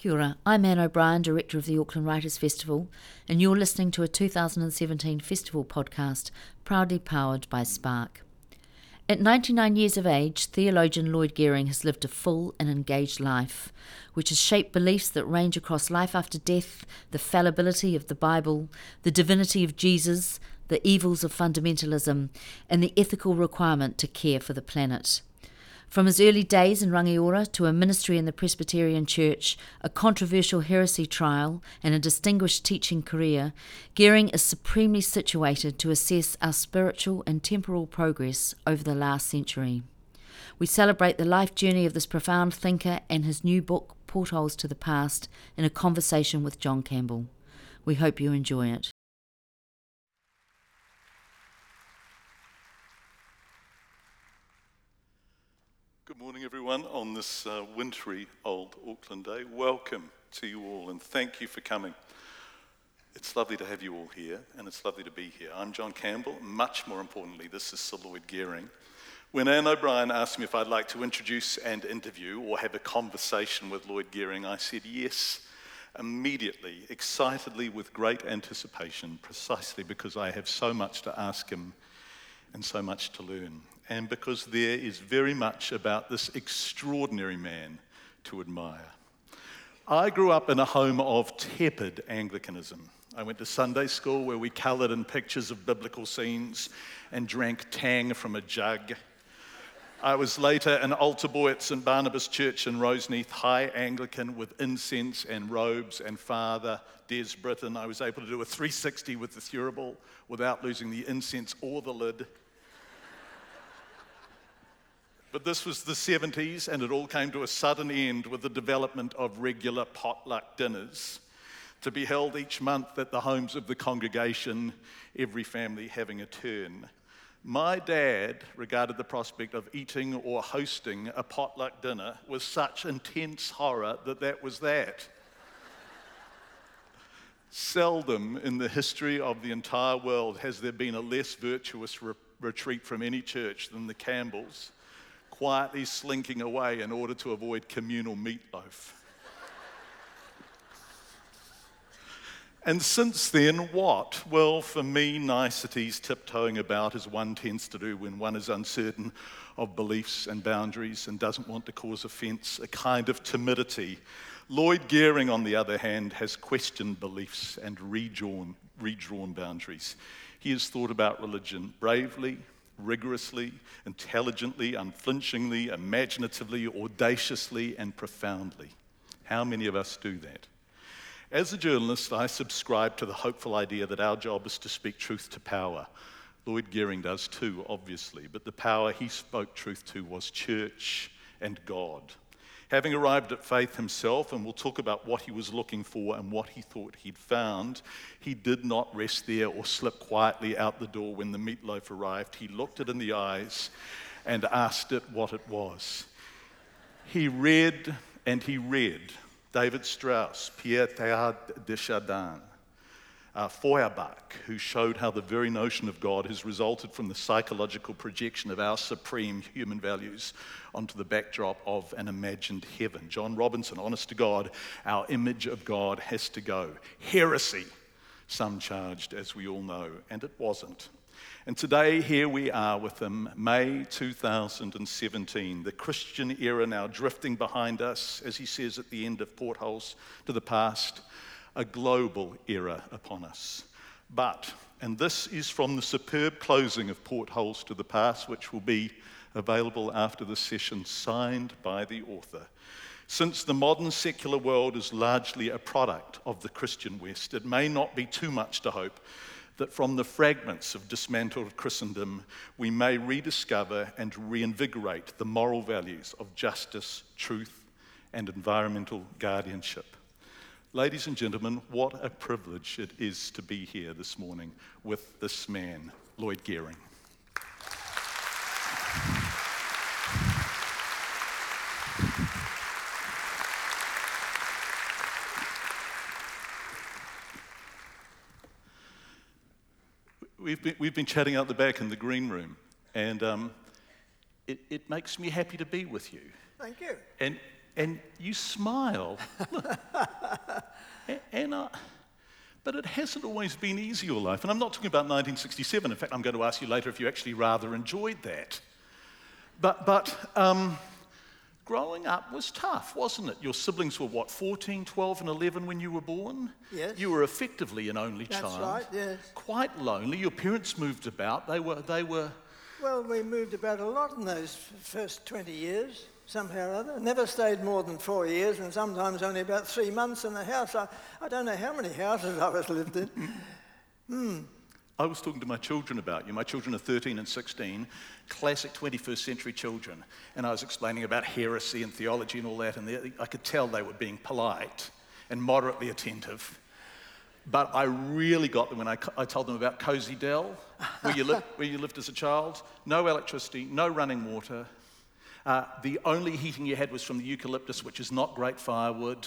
Kia ora. I'm Anne O'Brien, Director of the Auckland Writers Festival, and you're listening to a 2017 festival podcast proudly powered by Spark. At 99 years of age, theologian Lloyd Geering has lived a full and engaged life, which has shaped beliefs that range across life after death, the fallibility of the Bible, the divinity of Jesus, the evils of fundamentalism, and the ethical requirement to care for the planet. From his early days in Rangiora to a ministry in the Presbyterian Church, a controversial heresy trial, and a distinguished teaching career, Geering is supremely situated to assess our spiritual and temporal progress over the last century. We celebrate the life journey of this profound thinker and his new book, Portholes to the Past, in a conversation with John Campbell. We hope you enjoy it. Good morning, everyone, on this uh, wintry old Auckland day. Welcome to you all, and thank you for coming. It's lovely to have you all here, and it's lovely to be here. I'm John Campbell. Much more importantly, this is Sir Lloyd Geering. When Anne O'Brien asked me if I'd like to introduce and interview or have a conversation with Lloyd Geering, I said yes immediately, excitedly, with great anticipation, precisely because I have so much to ask him and so much to learn and because there is very much about this extraordinary man to admire. I grew up in a home of tepid Anglicanism. I went to Sunday school where we coloured in pictures of biblical scenes and drank tang from a jug. I was later an altar boy at St Barnabas Church in Roseneath, high Anglican with incense and robes and Father Des Britton. I was able to do a 360 with the thurible without losing the incense or the lid. But this was the 70s, and it all came to a sudden end with the development of regular potluck dinners to be held each month at the homes of the congregation, every family having a turn. My dad regarded the prospect of eating or hosting a potluck dinner with such intense horror that that was that. Seldom in the history of the entire world has there been a less virtuous re- retreat from any church than the Campbells quietly slinking away in order to avoid communal meatloaf. And since then, what? Well, for me, niceties tiptoeing about as one tends to do when one is uncertain of beliefs and boundaries and doesn't want to cause offence, a kind of timidity. Lloyd Geering, on the other hand, has questioned beliefs and redrawn, redrawn boundaries. He has thought about religion bravely, rigorously, intelligently, unflinchingly, imaginatively, audaciously, and profoundly. How many of us do that? As a journalist, I subscribe to the hopeful idea that our job is to speak truth to power. Lloyd Geering does too, obviously, but the power he spoke truth to was church and God. Having arrived at faith himself, and we'll talk about what he was looking for and what he thought he'd found, he did not rest there or slip quietly out the door when the meatloaf arrived. He looked it in the eyes and asked it what it was. He read and he read David Strauss, Pierre Teilhard de Chardin, uh, Feuerbach, who showed how the very notion of God has resulted from the psychological projection of our supreme human values onto the backdrop of an imagined heaven. John Robinson, honest to God, our image of God has to go. Heresy, some charged, as we all know, and it wasn't. And today, here we are with them, May 2017, the Christian era now drifting behind us, as he says at the end of Portholes to the Past a global era upon us. But, and this is from the superb closing of Portholes to the Past, which will be available after the session, signed by the author. Since the modern secular world is largely a product of the Christian West, it may not be too much to hope that from the fragments of dismantled Christendom, we may rediscover and reinvigorate the moral values of justice, truth, and environmental guardianship. Ladies and gentlemen, what a privilege it is to be here this morning with this man, Lloyd Geering. We've been, we've been chatting out the back in the green room, and um, it, it makes me happy to be with you. Thank you. And and you smile. and, and uh, but it hasn't always been easy, your life. And I'm not talking about 1967. In fact, I'm going to ask you later if you actually rather enjoyed that. But, but um, growing up was tough, wasn't it? Your siblings were what, 14, 12, and 11 when you were born? Yes. You were effectively an only That's child. right, yes. Quite lonely. Your parents moved about. They were, they were Well, we moved about a lot in those first 20 years, somehow or other. Never stayed more than four years, and sometimes only about three months in the house. I, I don't know how many houses I was lived in. Hmm. I was talking to my children about you. My children are 13 and 16, classic 21st century children. And I was explaining about heresy and theology and all that, and they, I could tell they were being polite and moderately attentive. But I really got them when I, I told them about Cozy Dell, where you, li- where you lived as a child. No electricity, no running water. Uh, the only heating you had was from the eucalyptus, which is not great firewood.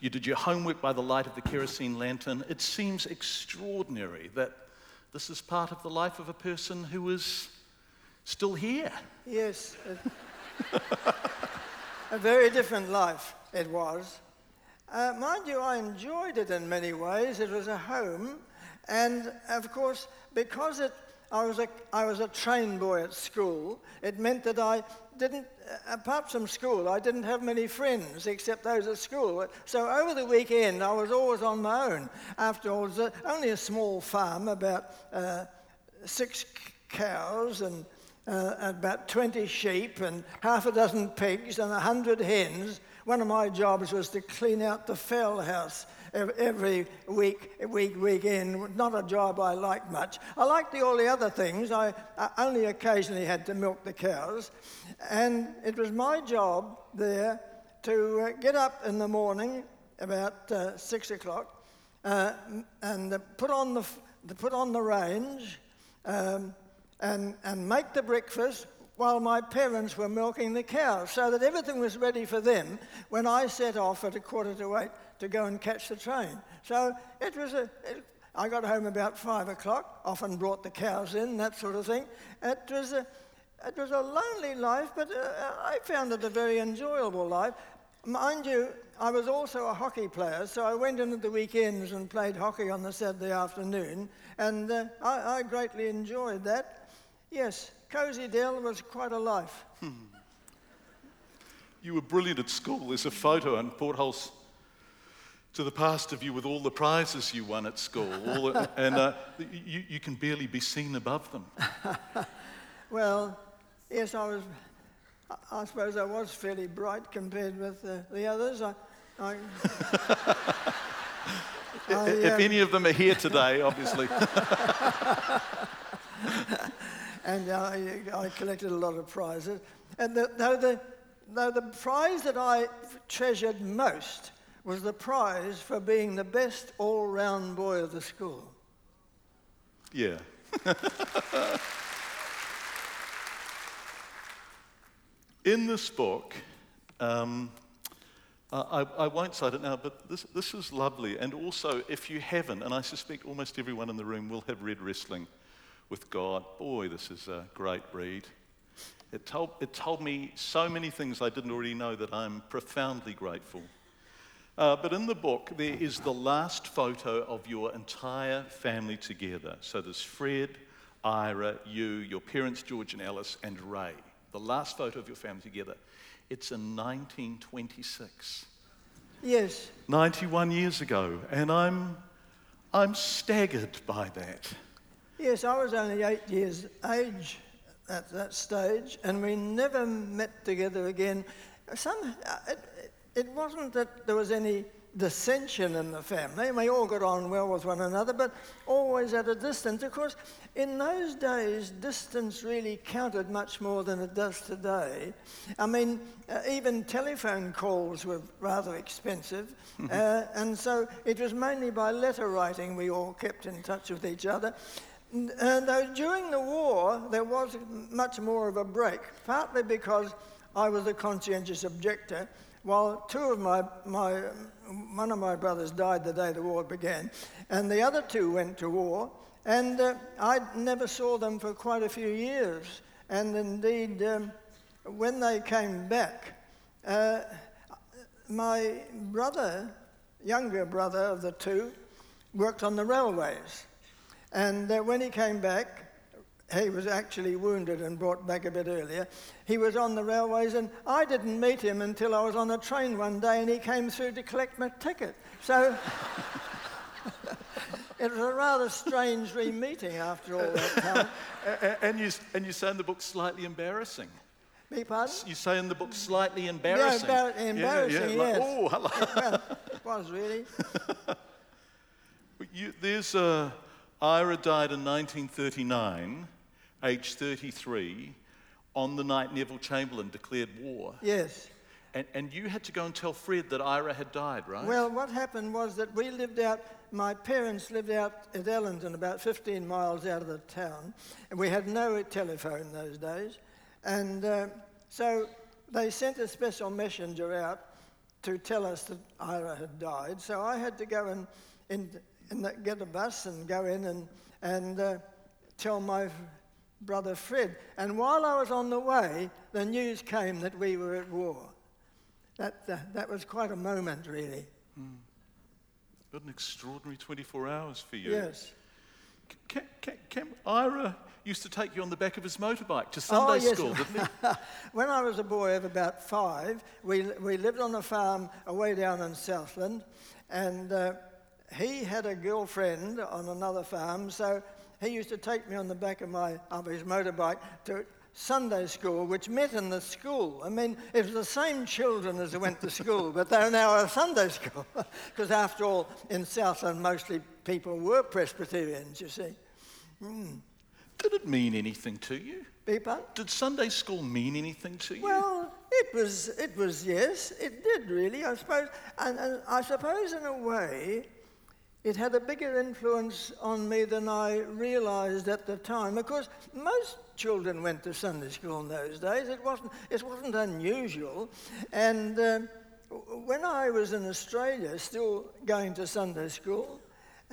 You did your homework by the light of the kerosene lantern. It seems extraordinary that this is part of the life of a person who is still here. Yes. A, very different life it was. Uh, mind you, I enjoyed it in many ways. It was a home. And of course, because it, I, was a, I was a train boy at school, it meant that I didn't, uh, apart from school, I didn't have many friends except those at school. So over the weekend, I was always on my own. After all, it was only a small farm, about uh, six cows and uh, about 20 sheep and half a dozen pigs and 100 hens. One of my jobs was to clean out the fowl house every week, week, weekend. Not a job I liked much. I liked the, all the other things. I, I only occasionally had to milk the cows. And it was my job there to uh, get up in the morning about uh, six o'clock uh, and uh, put on the, put on the range um, and, and make the breakfast while my parents were milking the cows so that everything was ready for them when I set off at a quarter to eight to go and catch the train. So it was a, it, I got home about five o'clock, often brought the cows in, that sort of thing. It was a, it was a lonely life, but uh, I found it a very enjoyable life. Mind you, I was also a hockey player, so I went in at the weekends and played hockey on the Saturday afternoon, and uh, I, I greatly enjoyed that. Yes, Cozy Dell was quite a life. You were brilliant at school. There's a photo on Portholes to the past of you with all the prizes you won at school, all the, and uh, you, you can barely be seen above them. Well, yes, I was. I- suppose I was fairly bright compared with uh, the others. I, I, I, if um, any of them are here today, obviously. and I, I collected a lot of prizes. And the, though, the, though the prize that I treasured most was the prize for being the best all round boy of the school. yeah. In this book, um, I, I won't cite it now, but this, this is lovely. And also, if you haven't, and I suspect almost everyone in the room will have read Wrestling with God, boy, this is a great read. It told, it told me so many things I didn't already know that I'm profoundly grateful. Uh, but in the book, there is the last photo of your entire family together. So there's Fred, Ira, you, your parents, George and Alice, and Ray. The last photo of your family together. It's in 1926, Yes, 91 years ago, and I'm, I'm staggered by that. yes, I was only eight years age at that stage, and we never met together again. Some, uh, it, it wasn't that there was any dissension in the family. We all got on well with one another, but always at a distance. Of course, in those days, distance really counted much more than it does today. I mean, uh, even telephone calls were rather expensive, uh, and so it was mainly by letter writing we all kept in touch with each other. And, and though during the war, there was much more of a break, partly because I was a conscientious objector, while two of my, my, one of my brothers died the day the war began, and the other two went to war, and uh, I never saw them for quite a few years. And indeed, um, when they came back, uh, my brother, younger brother of the two, worked on the railways. And uh, when he came back, he was actually wounded and brought back a bit earlier. He was on the railways, and I didn't meet him until I was on a train one day, and he came through to collect my ticket. So it was a rather strange re-meeting after all that time. And you, and you say in the book slightly embarrassing. Me pardon? You say in the book slightly embarrassing. embar- Yeah, embarrassing, like, yes. oh, hello. it was really. You, there's a, Ira died in 1939, age 33, on the night Neville Chamberlain declared war. Yes. And, and you had to go and tell Fred that Ira had died, right? Well, what happened was that we lived out, my parents lived out at Ellington, about 15 miles out of the town, and we had no telephone those days. And uh, so they sent a special messenger out to tell us that Ira had died. So I had to go and, and, and get a bus and go in and, and uh, tell my brother Fred. And while I was on the way, the news came that we were at war. That, that, that was quite a moment, really. What an extraordinary 24 hours for you. Yes. Can, can, can, Ira used to take you on the back of his motorbike to Sunday Oh, yes. school, didn't he? when I was a boy of about five, we, we lived on a farm away down in Southland, and uh, he had a girlfriend on another farm, so he used to take me on the back of, my, of his motorbike to Sunday school, which met in the school. I mean, it was the same children as went to school, but they're now at Sunday school. Because after all, in Southland, mostly people were Presbyterians, you see. Hmm. Did it mean anything to you? People? Did Sunday school mean anything to you? Well, it was, it was, yes, it did really, I suppose. And, and I suppose, in a way, it had a bigger influence on me than I realized at the time. Of course, most children went to Sunday school in those days. It wasn't, it wasn't unusual. And w- when I was in Australia, still going to Sunday school,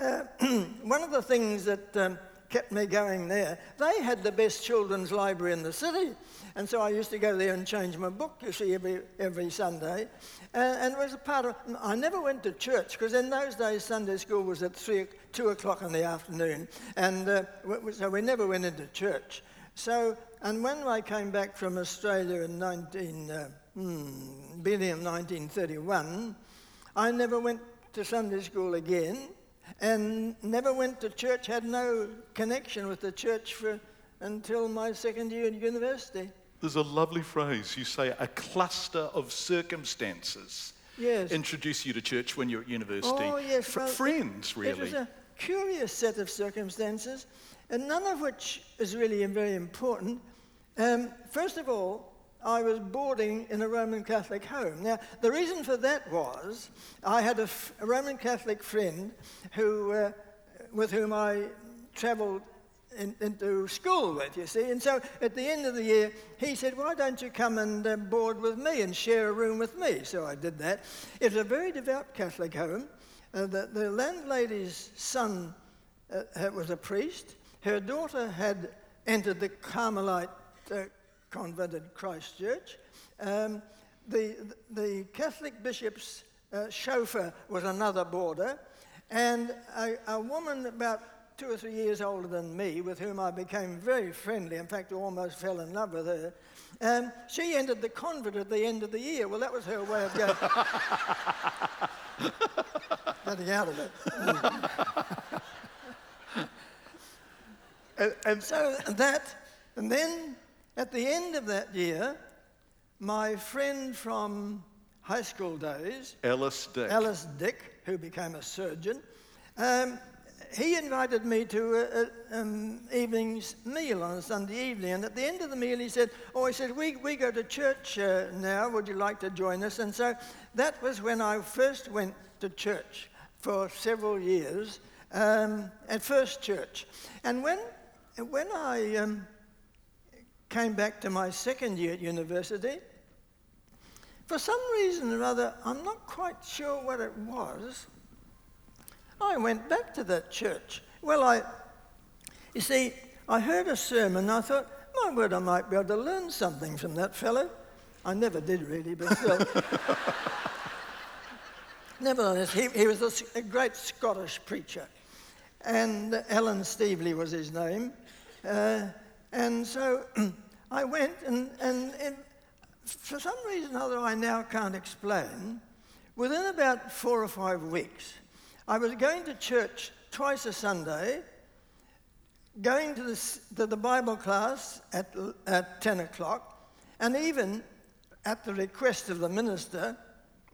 uh, one of the things that um, kept me going there, they had the best children's library in the city. And so I used to go there and change my book, you see, every, every Sunday. And, and it was a part of, I never went to church because in those days Sunday school was at three, 2 o'clock in the afternoon. And uh, so we never went into church. So, and when I came back from Australia in 19, uh, hmm, beginning of 1931, I never went to Sunday school again and never went to church, had no connection with the church for, until my second year at university. There's a lovely phrase. You say a cluster of circumstances Yes. introduce you to church when you're at university. Oh, yes. Fr- well, friends, It really. was a curious set of circumstances, and none of which is really very important. Um, first of all, I was boarding in a Roman Catholic home. Now, the reason for that was I had a, f- a Roman Catholic friend who, uh, with whom I travelled in, into school with, you see. And so at the end of the year, he said, Why don't you come and uh, board with me and share a room with me? So I did that. It was a very devout Catholic home. Uh, the, the landlady's son uh, uh, was a priest. Her daughter had entered the Carmelite uh, convent at Christchurch. Um, the, the Catholic bishop's uh, chauffeur was another boarder. And a, a woman about two or three years older than me, with whom I became very friendly, in fact, I almost fell in love with her, um, she entered the convent at the end of the year. Well, that was her way of going, getting out of it. and, and So that, and then at the end of that year, my friend from high school days, Ellis Dick. Alice Dick, who became a surgeon, um, he invited me to an um, evening's meal on a Sunday evening. And at the end of the meal, he said, Oh, he said, we, we go to church uh, now. Would you like to join us? And so that was when I first went to church for several years um, at First Church. And when, when I um, came back to my second year at university, for some reason or other, I'm not quite sure what it was. I went back to that church. Well, I, you see, I heard a sermon and I thought, my word, I might be able to learn something from that fellow. I never did really, but still. nevertheless, he, he was a great Scottish preacher. And Alan Steveley was his name. Uh, and so I went, and, and it, for some reason or other I now can't explain, within about four or five weeks, I was going to church twice a Sunday, going to the, to the Bible class at, at 10 o'clock, and even at the request of the minister,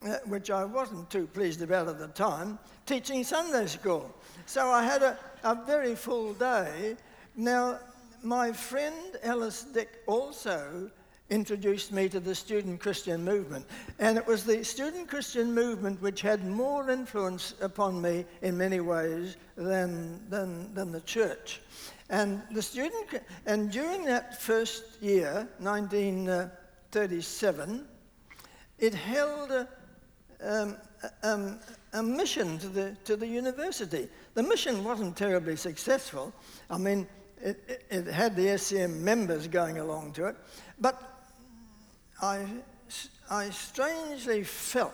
uh, which I wasn't too pleased about at the time, teaching Sunday school. So I had a, a very full day. Now, my friend Alice Dick also introduced me to the student Christian movement. And it was the student Christian movement which had more influence upon me in many ways than, than, than the church. And the student, and during that first year, 1937, it held a, um, um, a mission to the, to the university. The mission wasn't terribly successful. I mean, it, it, it had the SCM members going along to it, but I, I strangely felt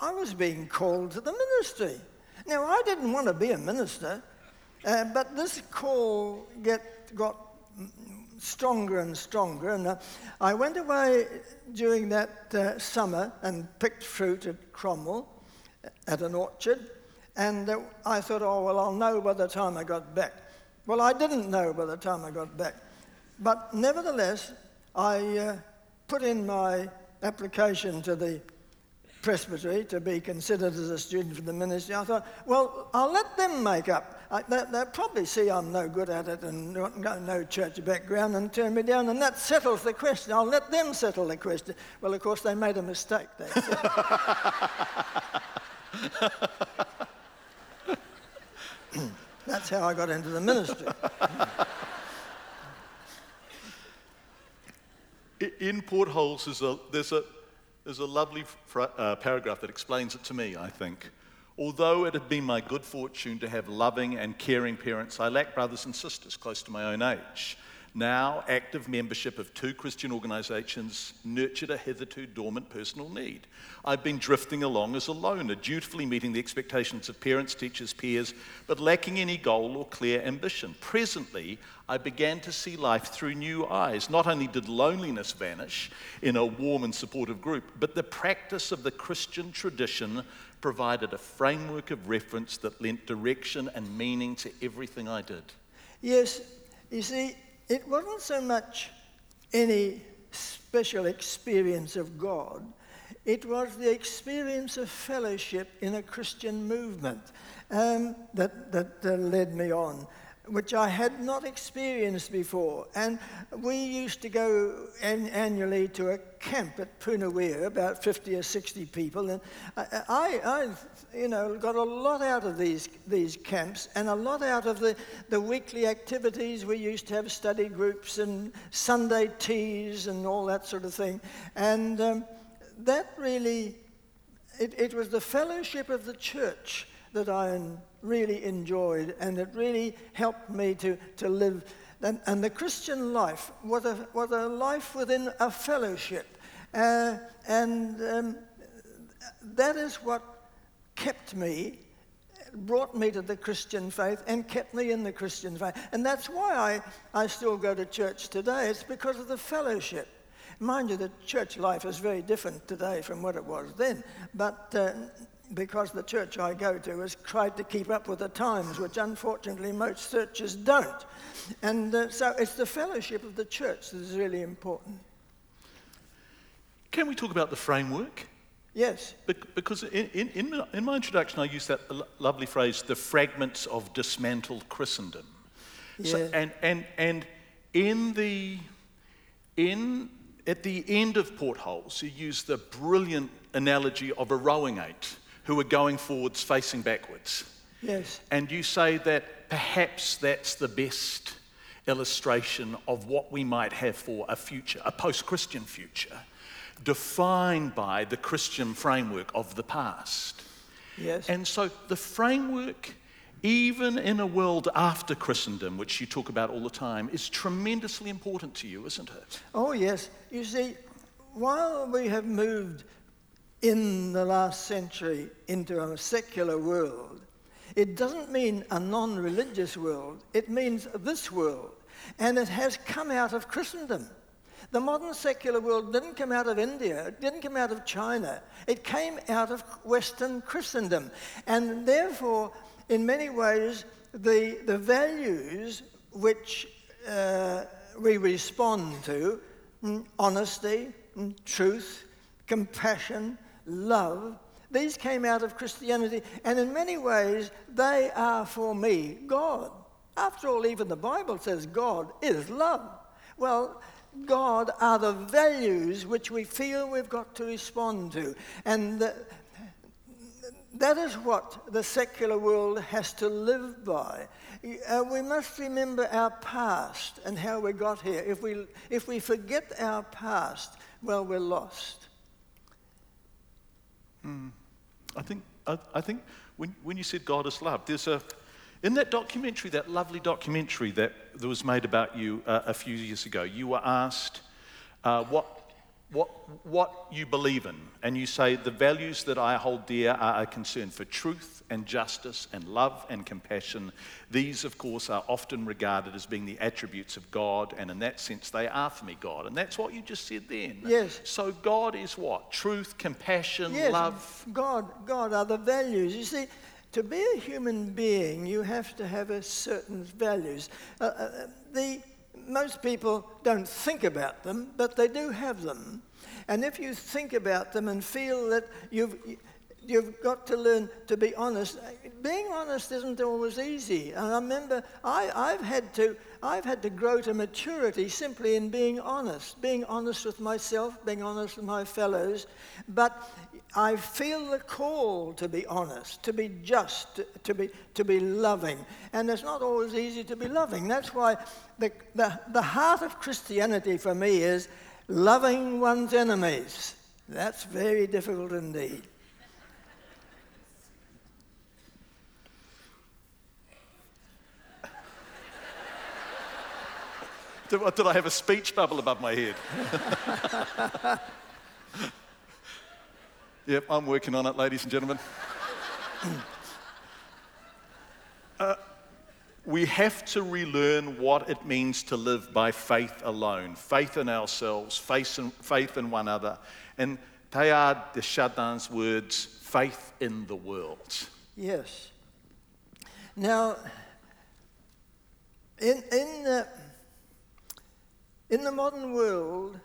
I was being called to the ministry. Now, I didn't want to be a minister, uh, but this call get, got stronger and stronger. And uh, I went away during that uh, summer and picked fruit at Cromwell at an orchard. And uh, I thought, oh, well, I'll know by the time I got back. Well, I didn't know by the time I got back. But nevertheless, I uh, put in my application to the presbytery to be considered as a student for the ministry. I thought, well, I'll let them make up. I, they, they'll probably see I'm no good at it and no, no, no church background and turn me down, and that settles the question. I'll let them settle the question. Well, of course, they made a mistake. They. That's how I got into the ministry. I- In Portholes, there's a, there's a, there's a lovely fr- uh, paragraph that explains it to me, I think. Although it had been my good fortune to have loving and caring parents, I lacked brothers and sisters close to my own age. Now, active membership of two Christian organizations nurtured a hitherto dormant personal need. I've been drifting along as a loner, dutifully meeting the expectations of parents, teachers, peers, but lacking any goal or clear ambition. Presently, I began to see life through new eyes. Not only did loneliness vanish in a warm and supportive group, but the practice of the Christian tradition provided a framework of reference that lent direction and meaning to everything I did. Yes, you see, it wasn't so much any special experience of God, it was the experience of fellowship in a Christian movement um, that, that uh, led me on, which I had not experienced before. And we used to go an- annually to a camp at Punawea, about 50 or 60 people, and I, I, you know, got a lot out of these, these camps and a lot out of the, the weekly activities. We used to have study groups and Sunday teas and all that sort of thing. And um, that really, it, it was the fellowship of the church that I really enjoyed, and it really helped me to, to live. And, and the Christian life was a, was a life within a fellowship. Uh, and um, that is what kept me, brought me to the Christian faith, and kept me in the Christian faith. And that's why I, I still go to church today. It's because of the fellowship. Mind you, the church life is very different today from what it was then. But uh, because the church I go to has tried to keep up with the times, which unfortunately most churches don't. And uh, so it's the fellowship of the church that is really important. Can we talk about the framework? Yes, Bec- Because in, in, in my- in my introduction, I used that lo- lovely phrase, the fragments of dismantled Christendom. So, and, and, and in the, in, at the end of portholes, you use the brilliant analogy of a rowing eight who are going forwards facing backwards. yes, And you say that perhaps that's the best illustration of what we might have for a future, a post Christian future, defined by the Christian framework of the past. yes. And so the framework, even in a world after Christendom, which you talk about all the time, is tremendously important to you, isn't it? Oh, yes. You see, while we have moved in the last century into a secular world, it doesn't mean a non religious world, it means this world. And it has come out of Christendom. The modern secular world didn't come out of India, it didn't come out of China, it came out of Western Christendom. And therefore, in many ways, the, the values which uh, we respond to mm, honesty, mm, truth, compassion, love these came out of Christianity, and in many ways, they are for me God. After all, even the Bible says God is love. Well, God are the values which we feel we've got to respond to. And that is what the secular world has to live by. Uh, we must remember our past and how we got here. If we, if we forget our past, well, we're lost. Mm. I think, I, I think when, when you said God is love, there's a, in that documentary, that lovely documentary that, that was made about you uh, a few years ago, you were asked uh, what what, what you believe in, and you say, The values that I hold dear are a concern for truth and justice and love and compassion. These, of course, are often regarded as being the attributes of God, and in that sense, they are for me God. And that's what you just said then. Yes. So, God is what? Truth, compassion, yes, love. God, God are the values. You see, to be a human being, you have to have a certain values. Uh, uh, the most people don't think about them, but they do have them. And if you think about them and feel that you've, you've got to learn to be honest, being honest isn't always easy. And I remember I, I've, had to, I've had to grow to maturity simply in being honest, being honest with myself, being honest with my fellows. But I feel the call to be honest, to be just, to be, to be loving. And it's not always easy to be loving. That's why the, the, the heart of Christianity for me is loving one's enemies. That's very difficult indeed. Did, did I have a speech bubble above my head? yep, I'm working on it, ladies and gentlemen. uh, we have to relearn what it means to live by faith alone faith in ourselves, faith in, faith in one another. And Teilhard de Chardin's words faith in the world. Yes. Now, in, in, the, in the modern world,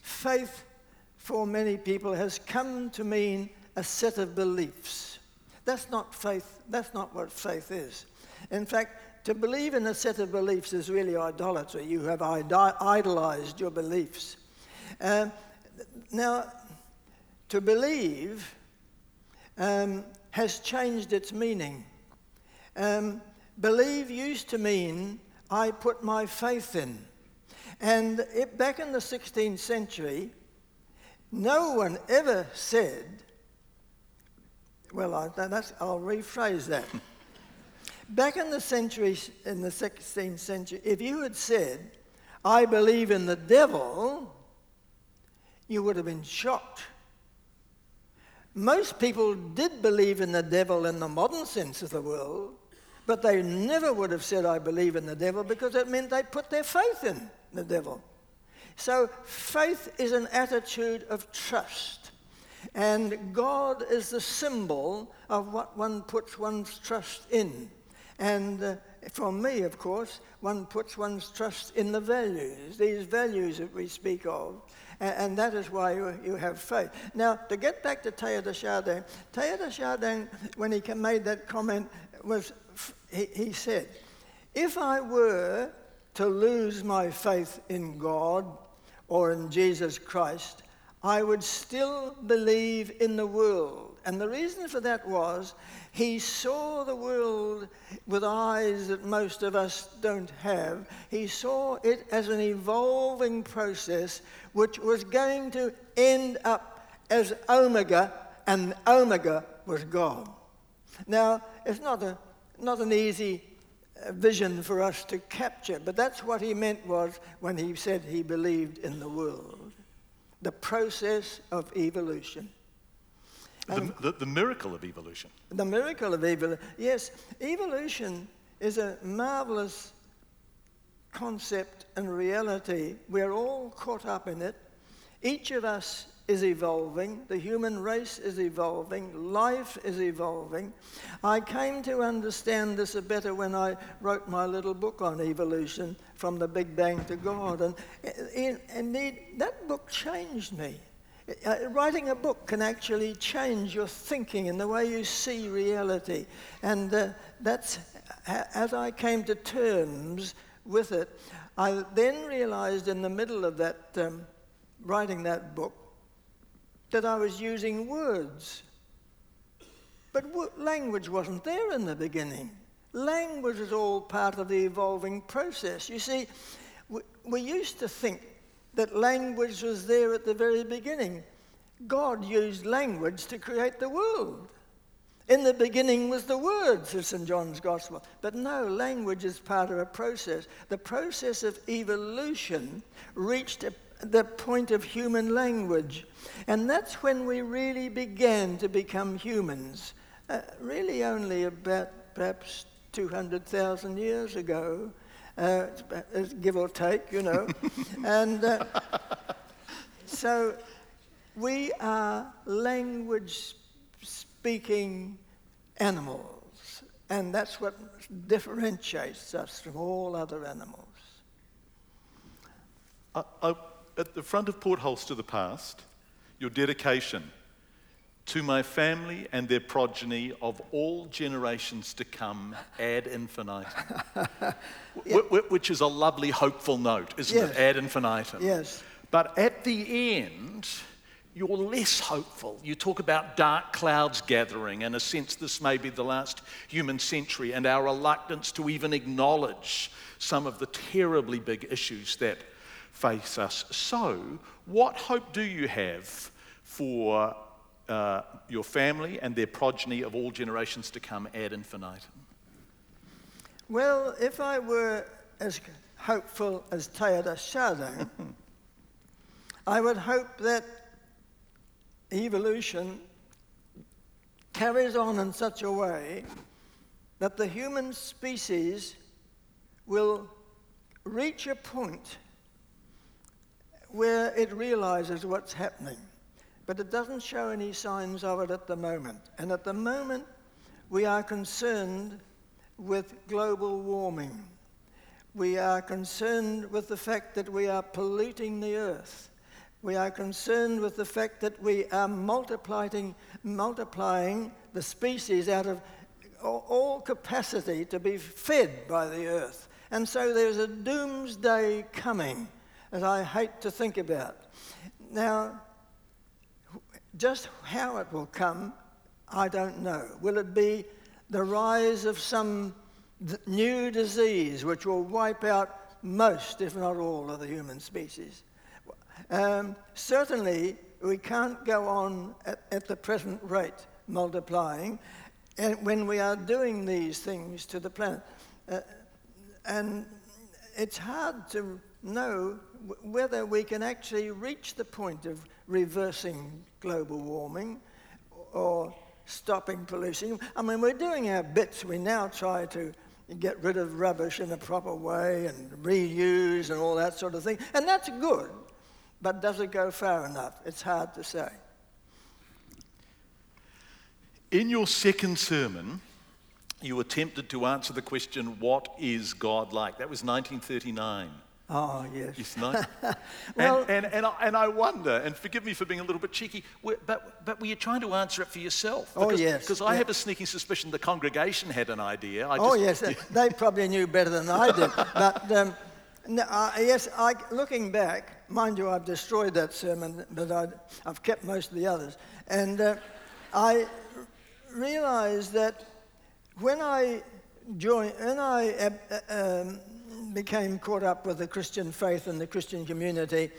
faith for many people has come to mean a set of beliefs. That's not faith, that's not what faith is. In fact, to believe in a set of beliefs is really idolatry. You have idolized your beliefs. Um, now, to believe um, has changed its meaning. Um, believe used to mean I put my faith in. And it, back in the 16th century, no one ever said, well, I, will rephrase that. Back in the century, in the 16th century, if you had said, I believe in the devil, you would have been shocked. Most people did believe in the devil in the modern sense of the word, but they never would have said, I believe in the devil, because it meant they put their faith in the devil. So faith is an attitude of trust. And God is the symbol of what one puts one's trust in. And uh, for me, of course, one puts one's trust in the values, these values that we speak of. And, and that is why you, you, have faith. Now, to get back to Teilhard de Chardin, Teilhard de Chardin, when he made that comment, was he, he said, if I were to lose my faith in God or in Jesus Christ, I would still believe in the world. And the reason for that was he saw the world with eyes that most of us don't have. He saw it as an evolving process which was going to end up as Omega, and Omega was God. Now, it's not, a, not an easy vision for us to capture, but that's what he meant was when he said he believed in the world. The process of evolution. The, the, the miracle of evolution. The miracle of evolution. Yes, evolution is a marvelous concept and reality. We're all caught up in it. Each of us is evolving, the human race is evolving, life is evolving. I came to understand this a better when I wrote my little book on evolution, From the Big Bang to God. And indeed, that book changed me. Uh, writing a book can actually change your thinking and the way you see reality. And uh, that's, as I came to terms with it, I then realized in the middle of that, um, writing that book, that I was using words. But language wasn't there in the beginning. Language is all part of the evolving process. You see, we, we used to think that language was there at the very beginning. God used language to create the world. In the beginning was the Word, says St. John's Gospel. But no, language is part of a process. The process of evolution reached a, the point of human language. And that's when we really began to become humans. Uh, really, only about perhaps 200,000 years ago, uh, give or take, you know. and uh, so we are language speaking animals, and that's what differentiates us from all other animals. I, I, at the front of Portholes to the Past, your dedication to my family and their progeny of all generations to come ad infinitum. yeah. Which is a lovely, hopeful note, isn't yes. it? Ad infinitum. Yes. But at the end, you're less hopeful. You talk about dark clouds gathering, and a sense this may be the last human century, and our reluctance to even acknowledge some of the terribly big issues that face us. So, what hope do you have for uh, your family and their progeny of all generations to come ad infinitum? Well, if I were as hopeful as Teilhard Chardin, I would hope that evolution carries on in such a way that the human species will reach a point where it realizes what's happening. But it doesn't show any signs of it at the moment. And at the moment, we are concerned with global warming. We are concerned with the fact that we are polluting the earth. We are concerned with the fact that we are multiplying, multiplying the species out of all capacity to be fed by the earth. And so there's a doomsday coming I hate to think about. Now, just how it will come, I don't know. Will it be the rise of some new disease which will wipe out most, if not all, of the human species? Um, certainly, we can't go on at, at, the present rate multiplying and when we are doing these things to the planet. Uh, and it's hard to know whether we can actually reach the point of reversing global warming or stopping pollution. I mean, we're doing our bits. We now try to get rid of rubbish in a proper way and reuse and all that sort of thing. And that's good. But does it go far enough? It's hard to say. In your second sermon, you attempted to answer the question, What is God like? That was 1939. Oh, yes. It's nice. well, and, and, and, I, and I wonder, and forgive me for being a little bit cheeky, but, but were you trying to answer it for yourself? Oh, because, oh, yes. Because I yeah. have a sneaking suspicion the congregation had an idea. I oh, just, yes. they probably knew better than I did. but um, no, uh, yes, I, looking back, mind you, I've destroyed that sermon, but i have kept most of the others. And uh, I realized that when I joined, when I uh, um, became caught up with the Christian faith and the Christian community,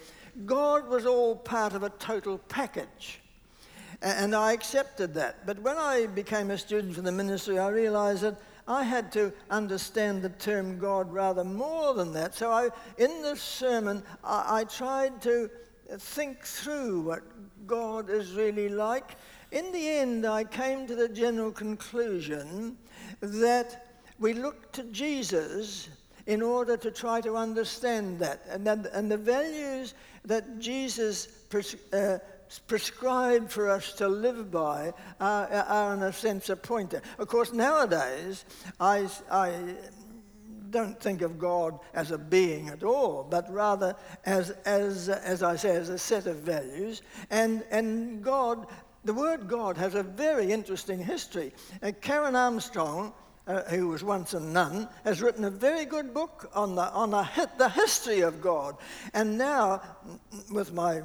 God was all part of a total package. And I accepted that. But when I became a student for the ministry, I realized that I had to understand the term God rather more than that. So I, in this sermon, I, I tried to think through what God is really like in the end, I came to the general conclusion that we look to Jesus in order to try to understand that. And, that, and the values that Jesus pres- uh, prescribed for us to live by are, are, in a sense, a pointer. Of course, nowadays, I, I don't think of God as a being at all, but rather as, as, as I say, as a set of values. And, and God, the word God has a very interesting history. Uh, Karen Armstrong, uh, who was once a nun, has written a very good book on, the, on the, the history of God. And now, with my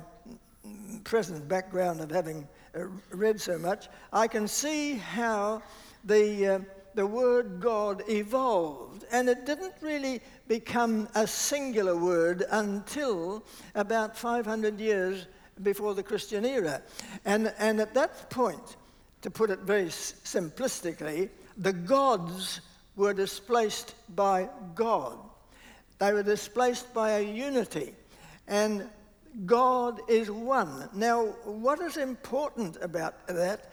present background of having uh, read so much, I can see how the, uh, the word God evolved. And it didn't really become a singular word until about 500 years before the Christian era. And, and at that point, to put it very simplistically, the gods were displaced by God. They were displaced by a unity. And God is one. Now, what is important about that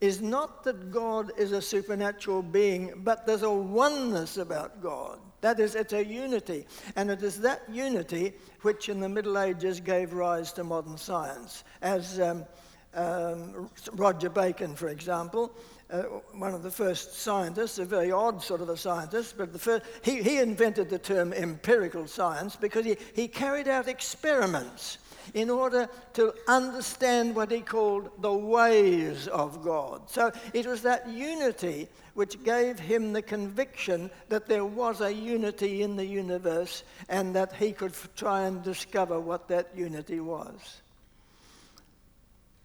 is not that God is a supernatural being, but there's a oneness about God. That is, it's a unity. And it is that unity which in the Middle Ages gave rise to modern science. As um, um, Roger Bacon, for example, uh, one of the first scientists, a very odd sort of a scientist, but the first, he, he invented the term empirical science because he, he carried out experiments in order to understand what he called the ways of God. So it was that unity which gave him the conviction that there was a unity in the universe and that he could f- try and discover what that unity was.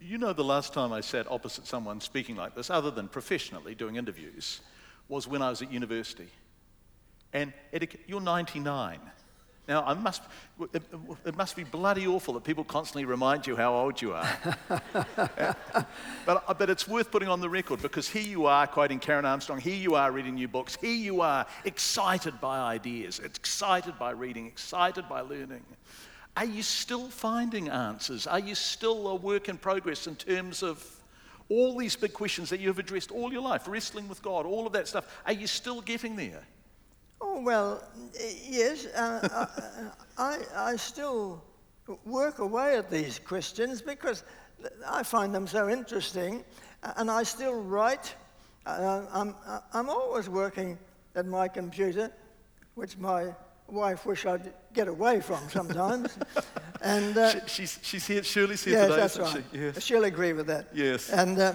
You know, the last time I sat opposite someone speaking like this, other than professionally doing interviews, was when I was at university. And you're 99. Now, I must, it, it, must be bloody awful that people constantly remind you how old you are. but, but it's worth putting on the record because here you are quoting Karen Armstrong, here you are reading new books, here you are excited by ideas, excited by reading, excited by learning. Are you still finding answers? Are you still a work in progress in terms of all these big questions that you've addressed all your life, wrestling with God, all of that stuff? Are you still getting there? Oh, well, yes. Uh, I, I still work away at these questions because I find them so interesting, and I still write. Uh, I'm, I'm always working at my computer, which my wife wish I'd get away from sometimes. and uh, she, she's, she's here, Shirley's here yes, today, that's right. She? Yes. She'll agree with that. Yes. And, uh,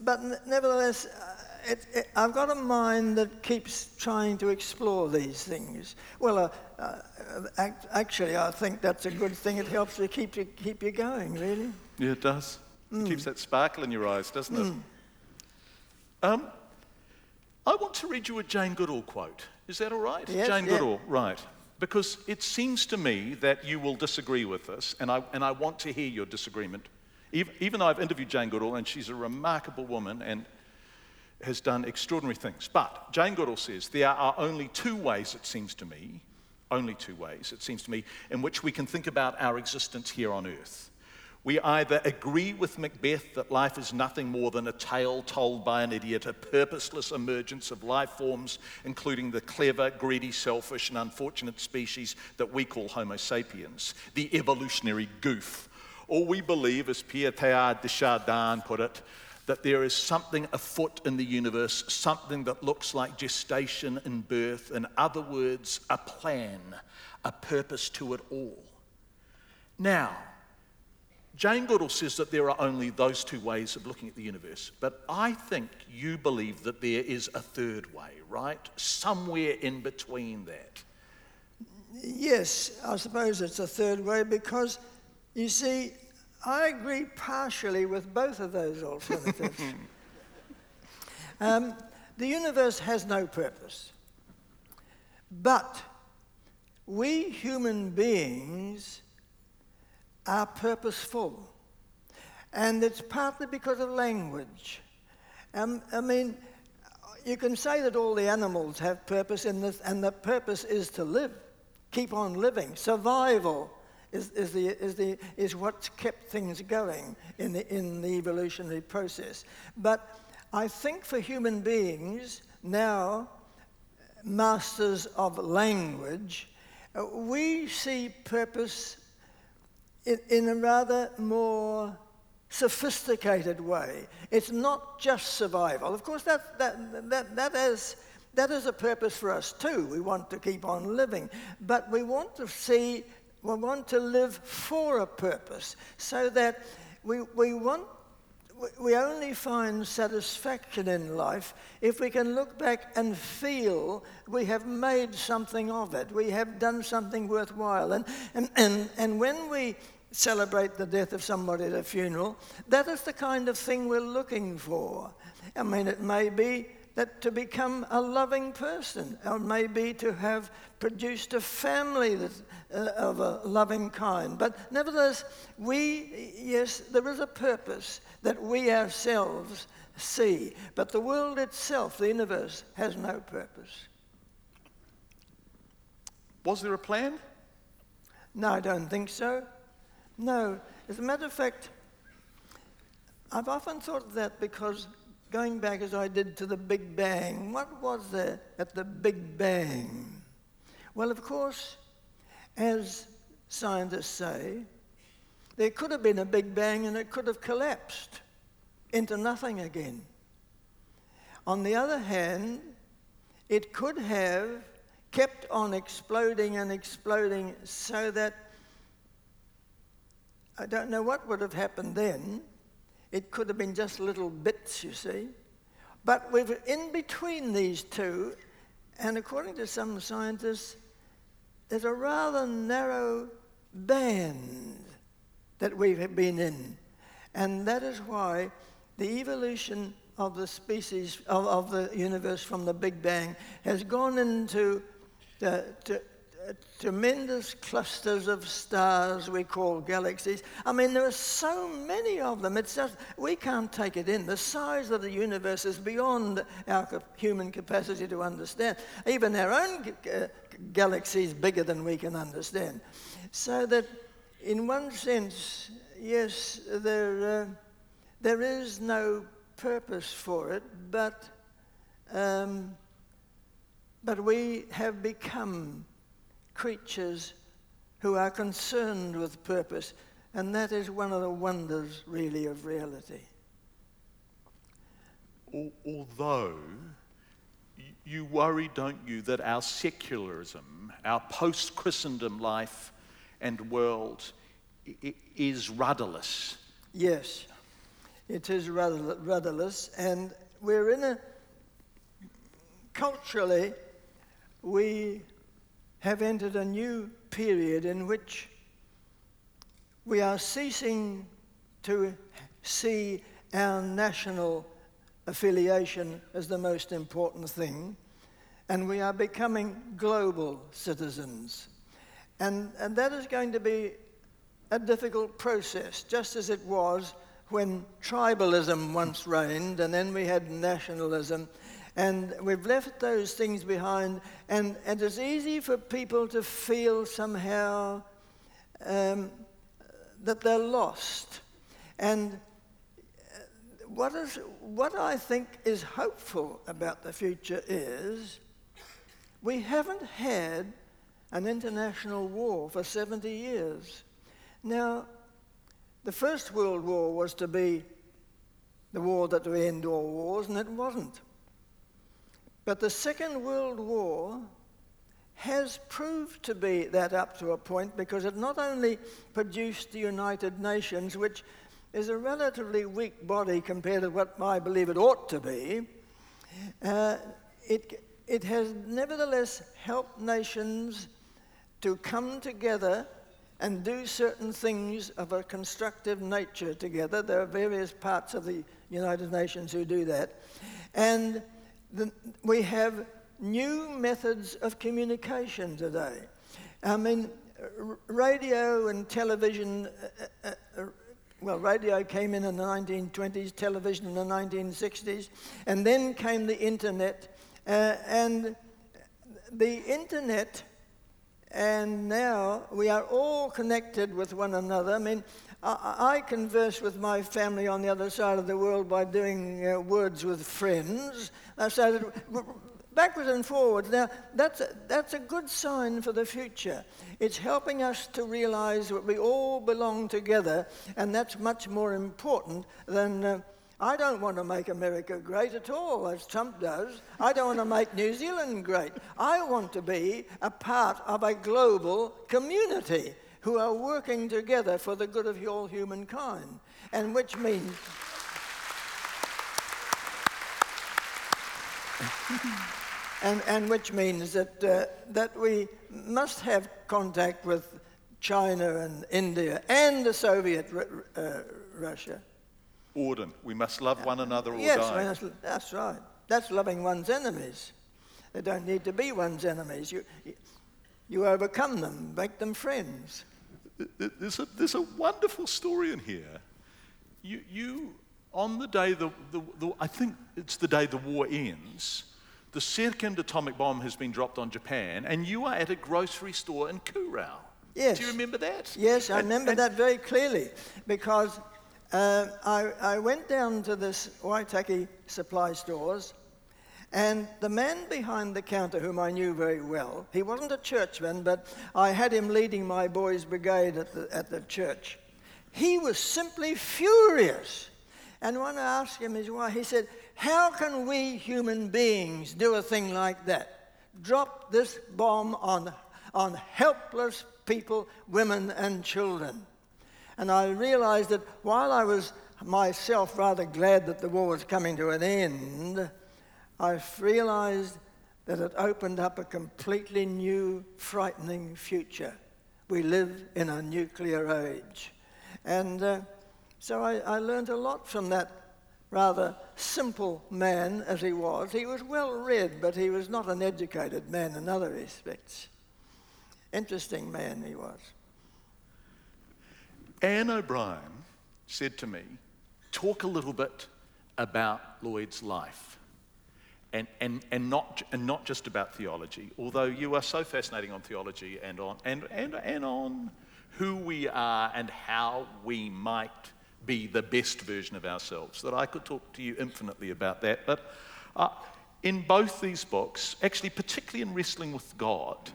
but nevertheless, uh, it, it, I've got a mind that keeps trying to explore these things. Well, uh, uh, actually, I think that's a good thing. It helps to keep you, keep you going, really. Yeah, it does. Mm. It keeps that sparkle in your eyes, doesn't it? Mm. Um, I want to read you a Jane Goodall quote. Is that all right? Yes, Jane. Goodall, right. Because it seems to me that you will disagree with this, and I, and I want to hear your disagreement. Even, even though I've interviewed Jane Goodall, and she's a remarkable woman and has done extraordinary things. But Jane Goodall says there are only two ways, it seems to me, only two ways, it seems to me, in which we can think about our existence here on earth. We either agree with Macbeth that life is nothing more than a tale told by an idiot, a purposeless emergence of life forms, including the clever, greedy, selfish, and unfortunate species that we call Homo sapiens, the evolutionary goof. Or we believe, as Pierre Teilhard de Chardin put it, that there is something afoot in the universe, something that looks like gestation and birth, in other words, a plan, a purpose to it all. Now, Jane Goodall says that there are only those two ways of looking at the universe, but I think you believe that there is a third way, right? Somewhere in between that. Yes, I suppose it's a third way because, you see, I agree partially with both of those alternatives. um, the universe has no purpose. But we human beings are purposeful. And it's partly because of language. Um, I mean, you can say that all the animals have purpose, in this, and the purpose is to live, keep on living, survival is, is, the, is, the, is what's kept things going in the, in the evolutionary process. But I think for human beings, now masters of language, uh, we see purpose in, in a rather more sophisticated way. It's not just survival. Of course, that, that, that, that, is, that is a purpose for us too. We want to keep on living. But we want to see, we want to live for a purpose so that we, we want we only find satisfaction in life if we can look back and feel we have made something of it. We have done something worthwhile. And, and, and, and when we celebrate the death of somebody at a funeral, that is the kind of thing we're looking for. I mean, it may be that to become a loving person, or maybe to have produced a family that, uh, of a loving kind. But nevertheless, we, yes, there is a purpose that we ourselves see, but the world itself, the universe, has no purpose. Was there a plan? No, I don't think so. No. As a matter of fact, I've often thought of that because going back as I did to the Big Bang, what was there at the Big Bang? Well, of course, as scientists say, there could have been a Big Bang and it could have collapsed into nothing again. On the other hand, it could have kept on exploding and exploding so that I don't know what would have happened then, it could have been just little bits, you see. But we've in between these two, and according to some scientists, there's a rather narrow band that we've been in. And that is why the evolution of the species, of, of the universe from the Big Bang, has gone into the, to, tremendous clusters of stars we call galaxies. I mean, there are so many of them. It's just, we can't take it in. The size of the universe is beyond our human capacity to understand. Even our own galaxy is bigger than we can understand. So that, in one sense, yes, there, uh, there is no purpose for it, but, um, but we have become creatures who are concerned with purpose. And that is one of the wonders, really, of reality. Although you worry, don't you, that our secularism, our post Christendom life and world is rudderless? Yes, it is rudderless, and we're in a culturally, we have entered a new period in which we are ceasing to see our national affiliation as the most important thing, and we are becoming global citizens. And, and that is going to be a difficult process, just as it was when tribalism once reigned, and then we had nationalism, and we've left those things behind, and, and it's easy for people to feel somehow um, that they're lost. And uh, what, is, what I think is hopeful about the future is we haven't had an international war for 70 years. Now, the First World War was to be the war that would end all wars, and it wasn't. But the Second World War has proved to be that up to a point because it not only produced the United Nations, which is a relatively weak body compared to what I believe it ought to be, uh, it, it has nevertheless helped nations to come together and do certain things of a constructive nature together. There are various parts of the United Nations who do that. And the, we have new methods of communication today. I mean, radio and television, uh, uh, uh, well, radio came in in the 1920s, television in the 1960s, and then came the internet. Uh, and the internet and now we are all connected with one another. I mean, I, converse with my family on the other side of the world by doing uh, words with friends. So, started backwards and forwards. Now, that's a, that's a good sign for the future. It's helping us to realize that we all belong together, and that's much more important than. Uh, I don't want to make America great at all, as Trump does. I don't want to make New Zealand great. I want to be a part of a global community who are working together for the good of all humankind, and which means. and, and which means that, uh, that we must have contact with China and India and the Soviet uh, Russia. Auden, we must love one another or yes, die. Yes, that's right. That's loving one's enemies. They don't need to be one's enemies. You, you overcome them, make them friends. There's a, there's a wonderful story in here. You, you on the day, the, the, the, I think it's the day the war ends, the second atomic bomb has been dropped on Japan, and you are at a grocery store in Kurow. Yes. Do you remember that? Yes, I and, remember and that very clearly because uh, I, I, went down to this Waitaki supply stores, and the man behind the counter, whom I knew very well, he wasn't a churchman, but I had him leading my boys' brigade at the, at the church. He was simply furious. And when I asked him his why, he said, How can we human beings do a thing like that? Drop this bomb on, on helpless people, women, and children. And I realized that while I was myself rather glad that the war was coming to an end, I realized that it opened up a completely new, frightening future. We live in a nuclear age. And uh, so I, I learned a lot from that rather simple man as he was. He was well read, but he was not an educated man in other respects. Interesting man he was. Anne O'Brien said to me, Talk a little bit about Lloyd's life. And, and, and, not, and not just about theology, although you are so fascinating on theology and on, and, and, and on who we are and how we might be the best version of ourselves, that I could talk to you infinitely about that. But uh, in both these books, actually, particularly in Wrestling with God,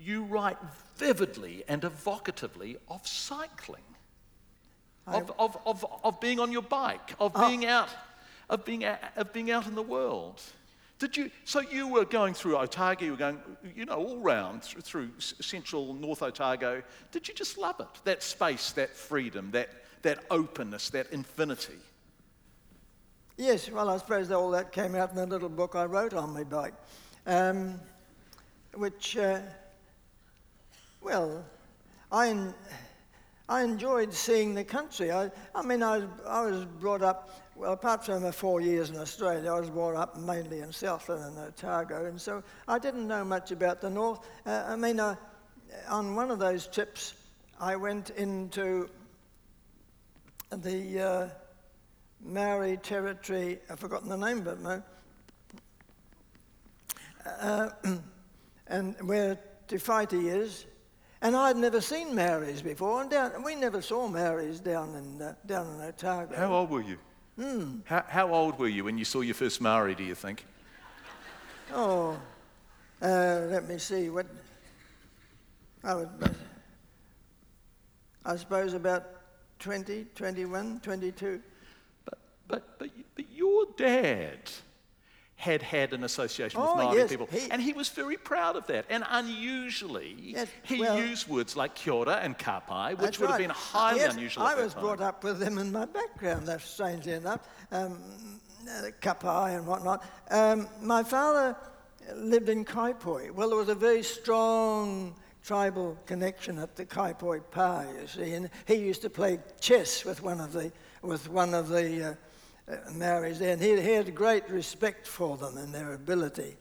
you write vividly and evocatively of cycling, of, of, of, of being on your bike, of oh. being out, of being out, of being out in the world. Did you, so you were going through Otago, you were going, you know, all round through, through central North Otago. Did you just love it? That space, that freedom, that, that openness, that infinity? Yes, well, I suppose all that came out in the little book I wrote on my bike, um, which uh, well, I, I enjoyed seeing the country. I, I mean, I, I was brought up, well, apart from the four years in Australia, I was brought up mainly in Southland and Otago, and so I didn't know much about the north. Uh, I mean, uh, on one of those trips, I went into the uh, Maori territory, I've forgotten the name of it, uh, and where Te is, and I'd never seen Maoris before, and down, we never saw Maoris down in, uh, down in Otago. How old were you? Hmm. How, how old were you when you saw your first Maori, do you think? Oh, uh, let me see. What I would, I suppose about 20, 21, 22. But, but, but, but your dad had had an association with oh, Maori yes, people, he, and he was very proud of that. And unusually, yes, he well, used words like kia ora and kapai, which would right. have been highly yes, unusual. I was brought up with them in my background. That's strangely enough, um, uh, kapai and whatnot. Um, my father lived in Kaiapoi. Well, there was a very strong tribal connection at the Kaiapoi Pa, you see, and he used to play chess with one of the with one of the uh, Uh, Maoris there, and he, he had great respect for them and their ability.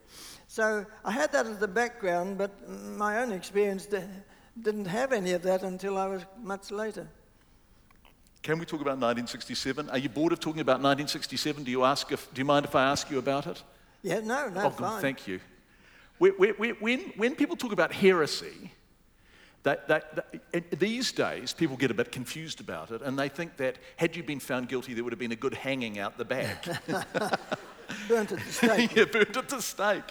So I had that as the background, but my own experience didn't have any of that until I was much later. Can we talk about 1967? Are you bored of talking about 1967? Do you, ask if, do you mind if I ask you about it? Yeah, no, no, oh, fine. Thank you. we- we- we- when, when people talk about heresy, that, that, that- these days people get a bit confused about it and they think that had you been found guilty, there would have been a good hanging out the back. Burnt at the stake. yeah, burnt at the stake.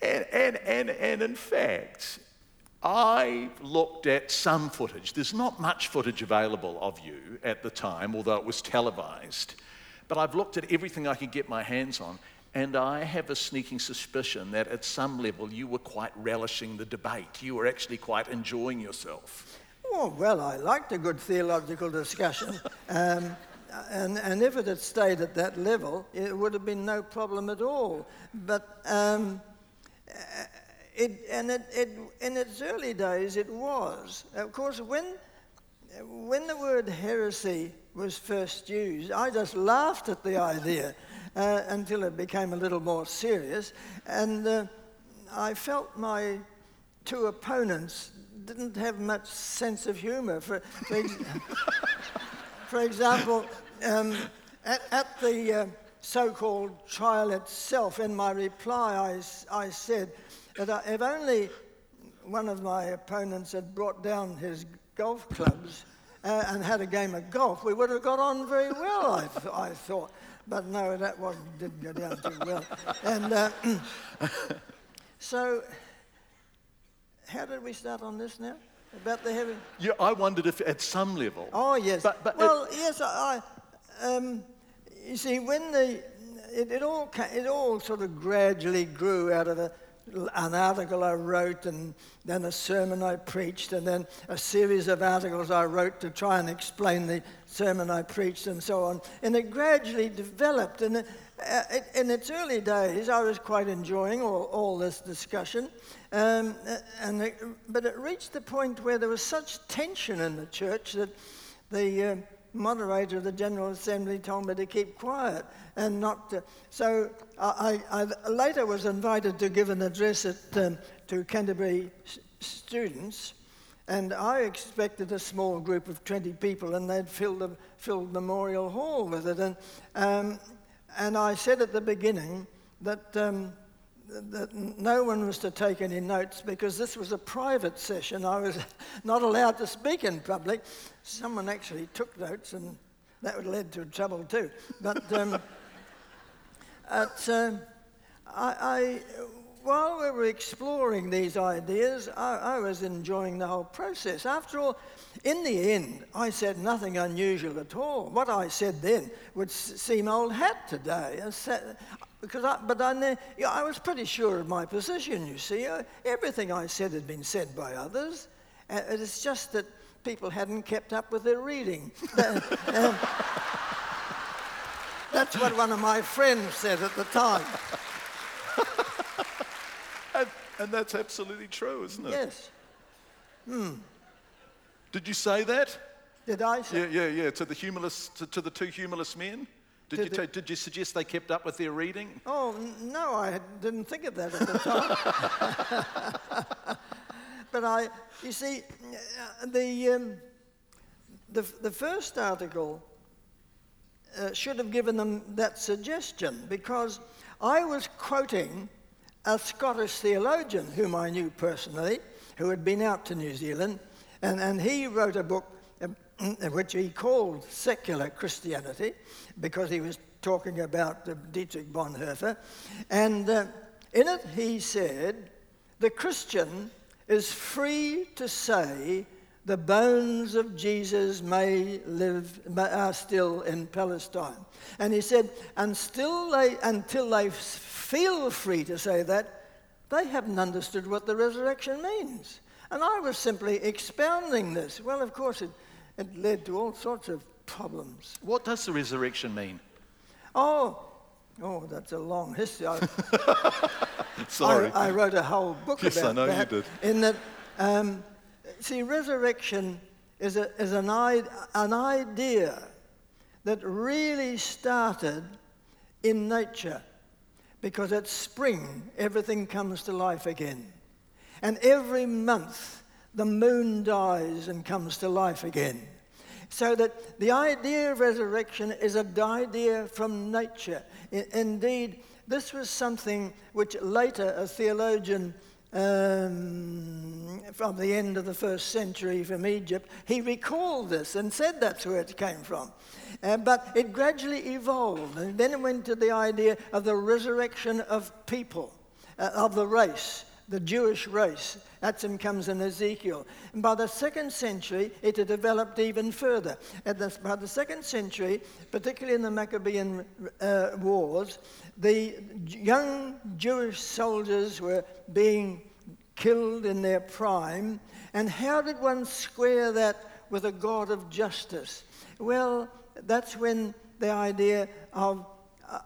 And, and, and, and in fact, I looked at some footage. There's not much footage available of you at the time, although it was televised. But I've looked at everything I could get my hands on, and I have a sneaking suspicion that at some level you were quite relishing the debate. You were actually quite enjoying yourself. Oh, well, I liked a good theological discussion. Um, and, and if it had stayed at that level, it would have been no problem at all. But um, uh, it, and it, it, in its early days, it was. Of course, when, when the word heresy was first used, I just laughed at the idea uh, until it became a little more serious. And uh, I felt my two opponents didn't have much sense of humor. For, for, ex- for example, um, at, at the uh, so called trial itself, in my reply, I said that I, if only one of my opponents had brought down his golf clubs uh, and had a game of golf, we would have got on very well, I, th- I thought. But no, that one didn't go down too well. And uh, so, how did we start on this now? About the heaven? Yeah, I wondered if at some level. Oh yes. But- but it- well, yes. I, I um, you see, when the it, it all it all sort of gradually grew out of a, an article I wrote, and then a sermon I preached, and then a series of articles I wrote to try and explain the sermon I preached, and so on. And it gradually developed. And it, uh, it, in its early days, I was quite enjoying all, all this discussion. Um, uh, and it, but it reached the point where there was such tension in the church that the uh, moderator of the General Assembly told me to keep quiet and not to. So I, I, I later was invited to give an address at, um, to Canterbury s- students, and I expected a small group of 20 people, and they'd filled, the, filled Memorial Hall with it. And, um, and I said at the beginning that. Um, that no one was to take any notes because this was a private session. I was not allowed to speak in public. Someone actually took notes, and that would led to trouble too. But um, at, um, I, I, while we were exploring these ideas, I, I was enjoying the whole process. After all, in the end, I said nothing unusual at all. What I said then would seem old hat today. Because I, but I, ne- yeah, I was pretty sure of my position, you see. Uh, everything I said had been said by others. Uh, it's just that people hadn't kept up with their reading. Uh, um, that's what one of my friends said at the time. And, and that's absolutely true, isn't it? Yes. Did you say that? Did I say? Yeah, yeah, yeah. To the humorless, to, to the two humorless men. Did To you, the- ta- did you suggest they kept up with their reading? Oh, no, I didn't think of that at the time. but I, you see, uh, the, um, the, the first article uh, should have given them that suggestion because I was quoting a Scottish theologian whom I knew personally, who had been out to New Zealand, and, and he wrote a book which he called Secular Christianity because he was talking about Dietrich Bonhoeffer. And uh, in it he said, the Christian is free to say the bones of Jesus may live, are still in Palestine. And he said, and still they, until they feel free to say that, they haven't understood what the resurrection means. And I was simply expounding this. Well, of course, it, it led to all sorts of problems. What does the resurrection mean? Oh, oh, that's a long history. I, Sorry. I, I wrote a whole book Yes, I about know you that. did. In that, um, see, resurrection is, a, is an, I- an idea that really started in nature because at spring everything comes to life again. And every month the moon dies and comes to life again. So that the idea of resurrection is an idea from nature. I- indeed, this was something which later a theologian um, from the end of the first century from Egypt, he recalled this and said that's where it came from. Uh, but it gradually evolved, and then it went to the idea of the resurrection of people, uh, of the race, the Jewish race. That comes in Ezekiel. And by the second century, it had developed even further. The, by the second century, particularly in the Maccabean uh, wars, the young Jewish soldiers were being killed in their prime. And how did one square that with a God of justice? Well, that's when the idea of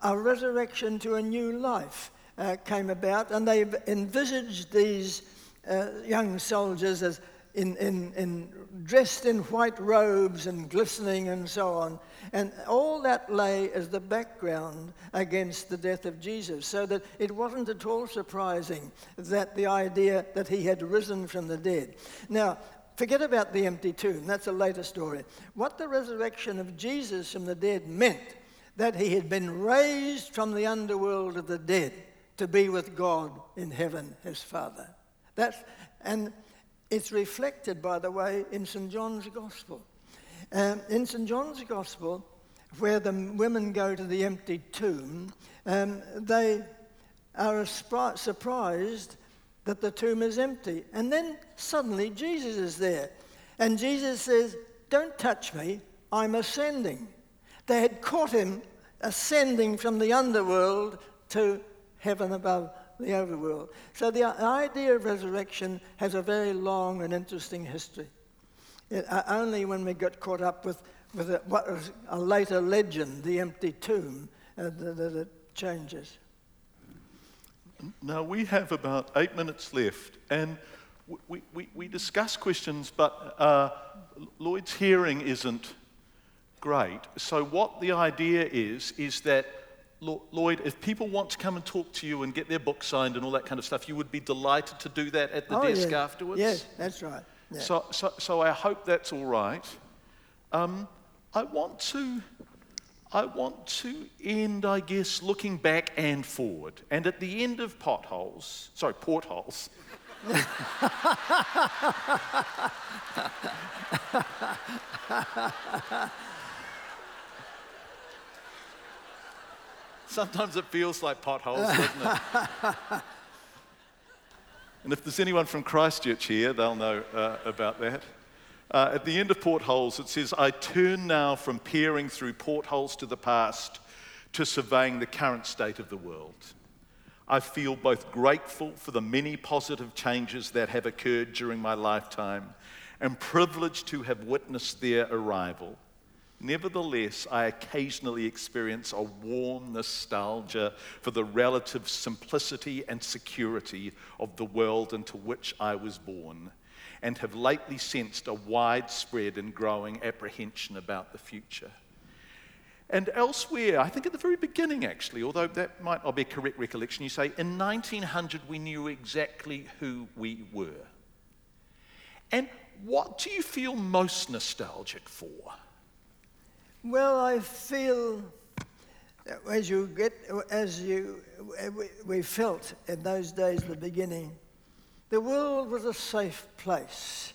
a resurrection to a new life uh, came about, and they envisaged these uh, young soldiers as in, in, in dressed in white robes and glistening and so on. And all that lay as the background against the death of Jesus, so that it wasn't at all surprising that the idea that he had risen from the dead. Now, forget about the empty tomb, that's a later story. What the resurrection of Jesus from the dead meant, that he had been raised from the underworld of the dead to be with God in heaven, his Father. That's, and it's reflected, by the way, in St. John's Gospel. Um, in St. John's Gospel, where the women go to the empty tomb, um, they are surprised that the tomb is empty. And then suddenly Jesus is there. And Jesus says, Don't touch me, I'm ascending. They had caught him ascending from the underworld to heaven above the overworld. So the idea of resurrection has a very long and interesting history. It, uh, only when we got caught up with, with a, what was a later legend, the empty tomb, uh, that, it changes. Now, we have about eight minutes left, and we, we, we discuss questions, but uh, Lloyd's hearing isn't great. So, what the idea is, is that Lloyd, if people want to come and talk to you and get their book signed and all that kind of stuff, you would be delighted to do that at the oh, desk yeah. afterwards? Yes, that's right. Yeah. So, so, so I hope that's all right. Um, I want to. I want to end, I guess, looking back and forward. And at the end of potholes, sorry, portholes. Sometimes it feels like potholes, doesn't it? and if there's anyone from Christchurch here, they'll know uh, about that. Uh, at the end of portholes, it says, I turn now from peering through portholes to the past to surveying the current state of the world. I feel both grateful for the many positive changes that have occurred during my lifetime and privileged to have witnessed their arrival. Nevertheless, I occasionally experience a warm nostalgia for the relative simplicity and security of the world into which I was born, and have lately sensed a widespread and growing apprehension about the future. And elsewhere, I think at the very beginning actually, although that might not be a correct recollection, you say, in 1900 we knew exactly who we were. And what do you feel most nostalgic for? Well, I feel that as you get, as you, we felt in those days, the beginning, the world was a safe place,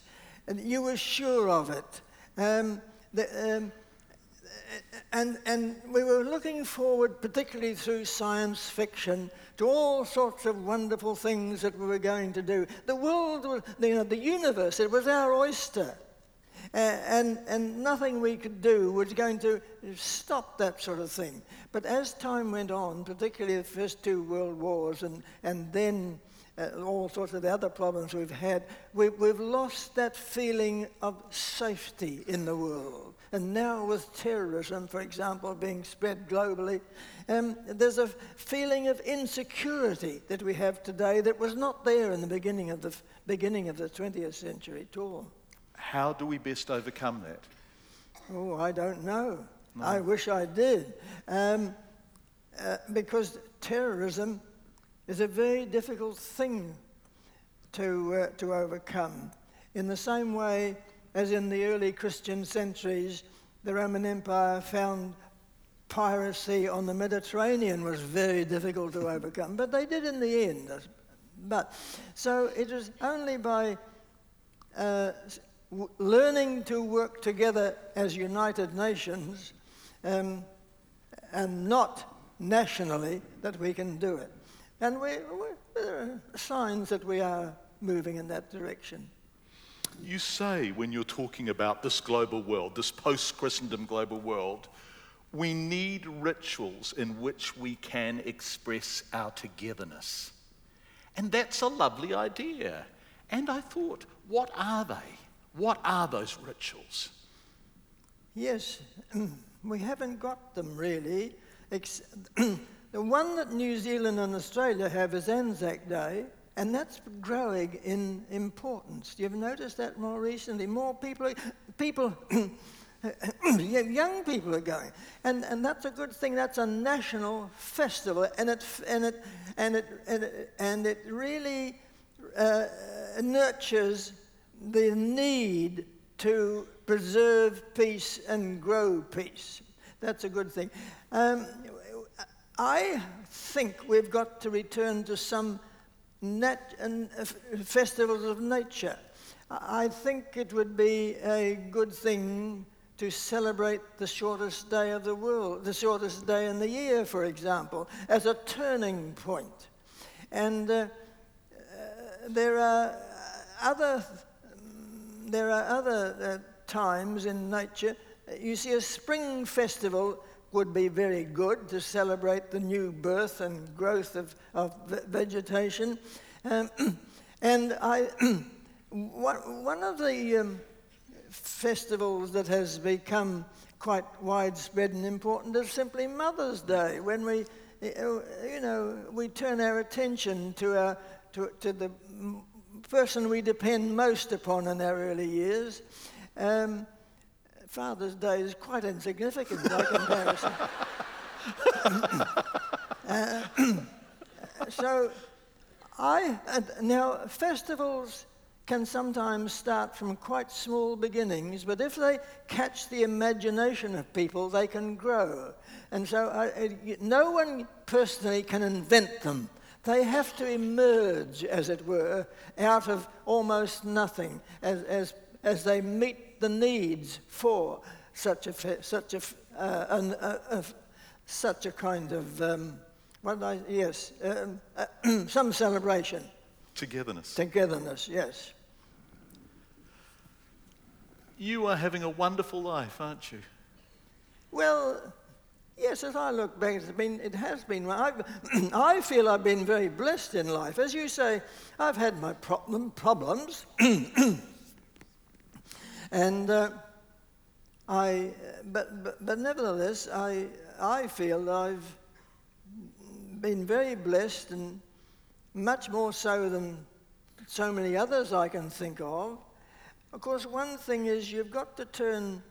and you were sure of it. Um, the, um, and, and we were looking forward, particularly through science fiction, to all sorts of wonderful things that we were going to do. The world was, you know, the universe, it was our oyster and, and nothing we could do was going to stop that sort of thing. But as time went on, particularly the first two world wars and, and then uh, all sorts of the other problems we've had, we, we've lost that feeling of safety in the world. And now, with terrorism, for example, being spread globally, um, there's a feeling of insecurity that we have today that was not there in the beginning of the, beginning of the 20th century at all. How do we best overcome that? Oh, I don't know. No. I wish I did. Um, uh, because terrorism is a very difficult thing to, uh, to overcome. In the same way as in the early Christian centuries, the Roman Empire found piracy on the Mediterranean was very difficult to overcome, but they did in the end. But so it was only by uh, learning to work together as United Nations um, and not nationally that we can do it. And we, we, there are signs that we are moving in that direction. You say when you're talking about this global world, this post Christendom global world, we need rituals in which we can express our togetherness. And that's a lovely idea. And I thought, what are they? What are those rituals? Yes, we haven't got them really. the one that New Zealand and Australia have is Anzac Day, and that's growing in importance. You've noticed that more recently. More people, people, young people are going, and and that's a good thing. That's a national festival, and it and it and it and it, and it really uh, nurtures the need to preserve peace and grow peace. That's a good thing. Um, I think we've got to return to some and, uh, festivals of nature. I think it would be a good thing to celebrate the shortest day of the world, the shortest day in the year, for example, as a turning point. And uh, uh, there are other, there are other uh, times in nature. You see, a spring festival would be very good to celebrate the new birth and growth of, of vegetation. Um, and I, one of the um, festivals that has become quite widespread and important is simply Mother's Day, when we, you know, we turn our attention to, our, to, to the person we depend most upon in our early years. Um, Father's Day is quite insignificant by comparison. uh, so, I now festivals can sometimes start from quite small beginnings, but if they catch the imagination of people, they can grow. And so, I, no one personally can invent them. They have to emerge, as it were, out of almost nothing as, as, as they meet the needs for such a, such a, uh, an, uh, uh, such a kind of, um, what I, yes, um, uh, some celebration. Togetherness. Togetherness, yes. You are having a wonderful life, aren't you? Well, yes, as I look back, it's been, it has been. I've, I feel I've been very blessed in life. As you say, I've had my problem, problems. And uh, I, but, but, but nevertheless, I, I feel I've been very blessed and much more so than so many others I can think of. Of course, one thing is you've got to turn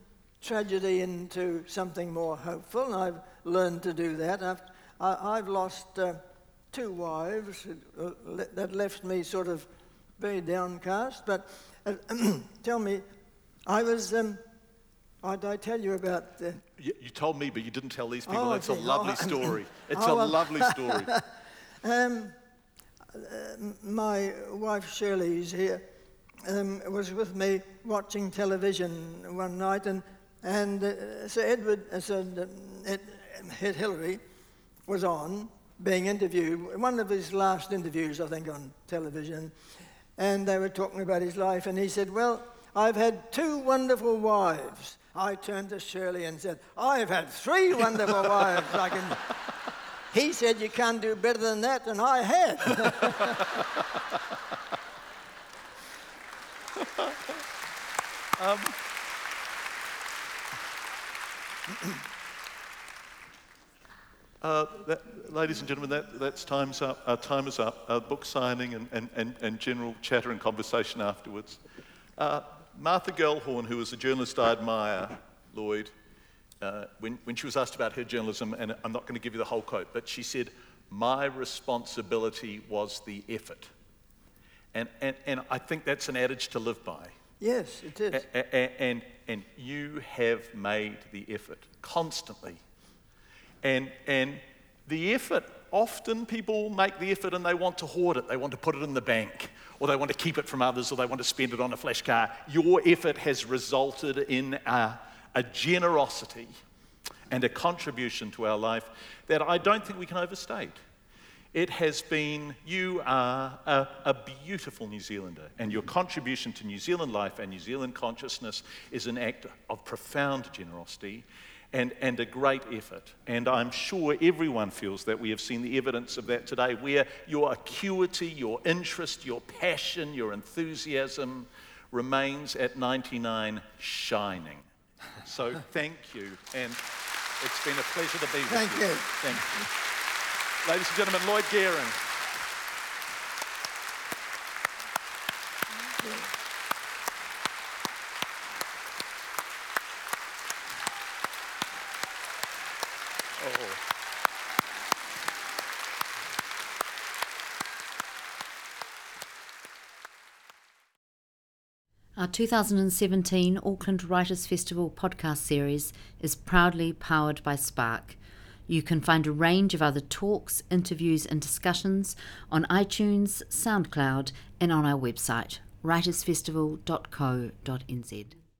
tragedy into something more hopeful, and I've learned to do that. I've, I, have lost uh, two wives uh, that left me sort of very downcast. But uh, tell me, I was, um, did I tell you about the... You, you, told me, but you didn't tell these people. Oh, That's a lovely oh, story. It's oh, a lovely story. um, uh, my wife Shirley is here, um, was with me watching television one night, and, and uh, Sir Edward, uh, Sir uh, Ed, Ed Hillary was on being interviewed, one of his last interviews, I think, on television, and they were talking about his life, and he said, well, I've had two wonderful wives. I turned to Shirley and said, I've had three wonderful wives. I can... He said, You can't do better than that, and I had. um, uh, that, ladies and gentlemen, that, that's time's up. Our time is up. Uh, book signing and, and, and, and general chatter and conversation afterwards. Uh, Martha Gellhorn, who was a journalist I admire, Lloyd, uh, when, when she was asked about her journalism, and I'm not going to give you the whole quote, but she said, My responsibility was the effort. And, and, and I think that's an adage to live by. Yes, it is. A- a- and, and you have made the effort constantly. And, and the effort, often people make the effort and they want to hoard it. They want to put it in the bank, or they want to keep it from others, or they want to spend it on a flash car. Your effort has resulted in a, a generosity and a contribution to our life that I don't think we can overstate. It has been, you are a, a, beautiful New Zealander, and your contribution to New Zealand life and New Zealand consciousness is an act of profound generosity and, and a great effort. And I'm sure everyone feels that we have seen the evidence of that today, where your acuity, your interest, your passion, your enthusiasm remains at 99 shining. So thank you, and it's been a pleasure to be with Thank you. you. Thank you. Ladies and gentlemen, Lloyd Geering. Oh. Our 2017 Auckland Writers Festival podcast series is proudly powered by Spark. You can find a range of other talks, interviews, and discussions on iTunes, SoundCloud, and on our website, writersfestival.co.nz.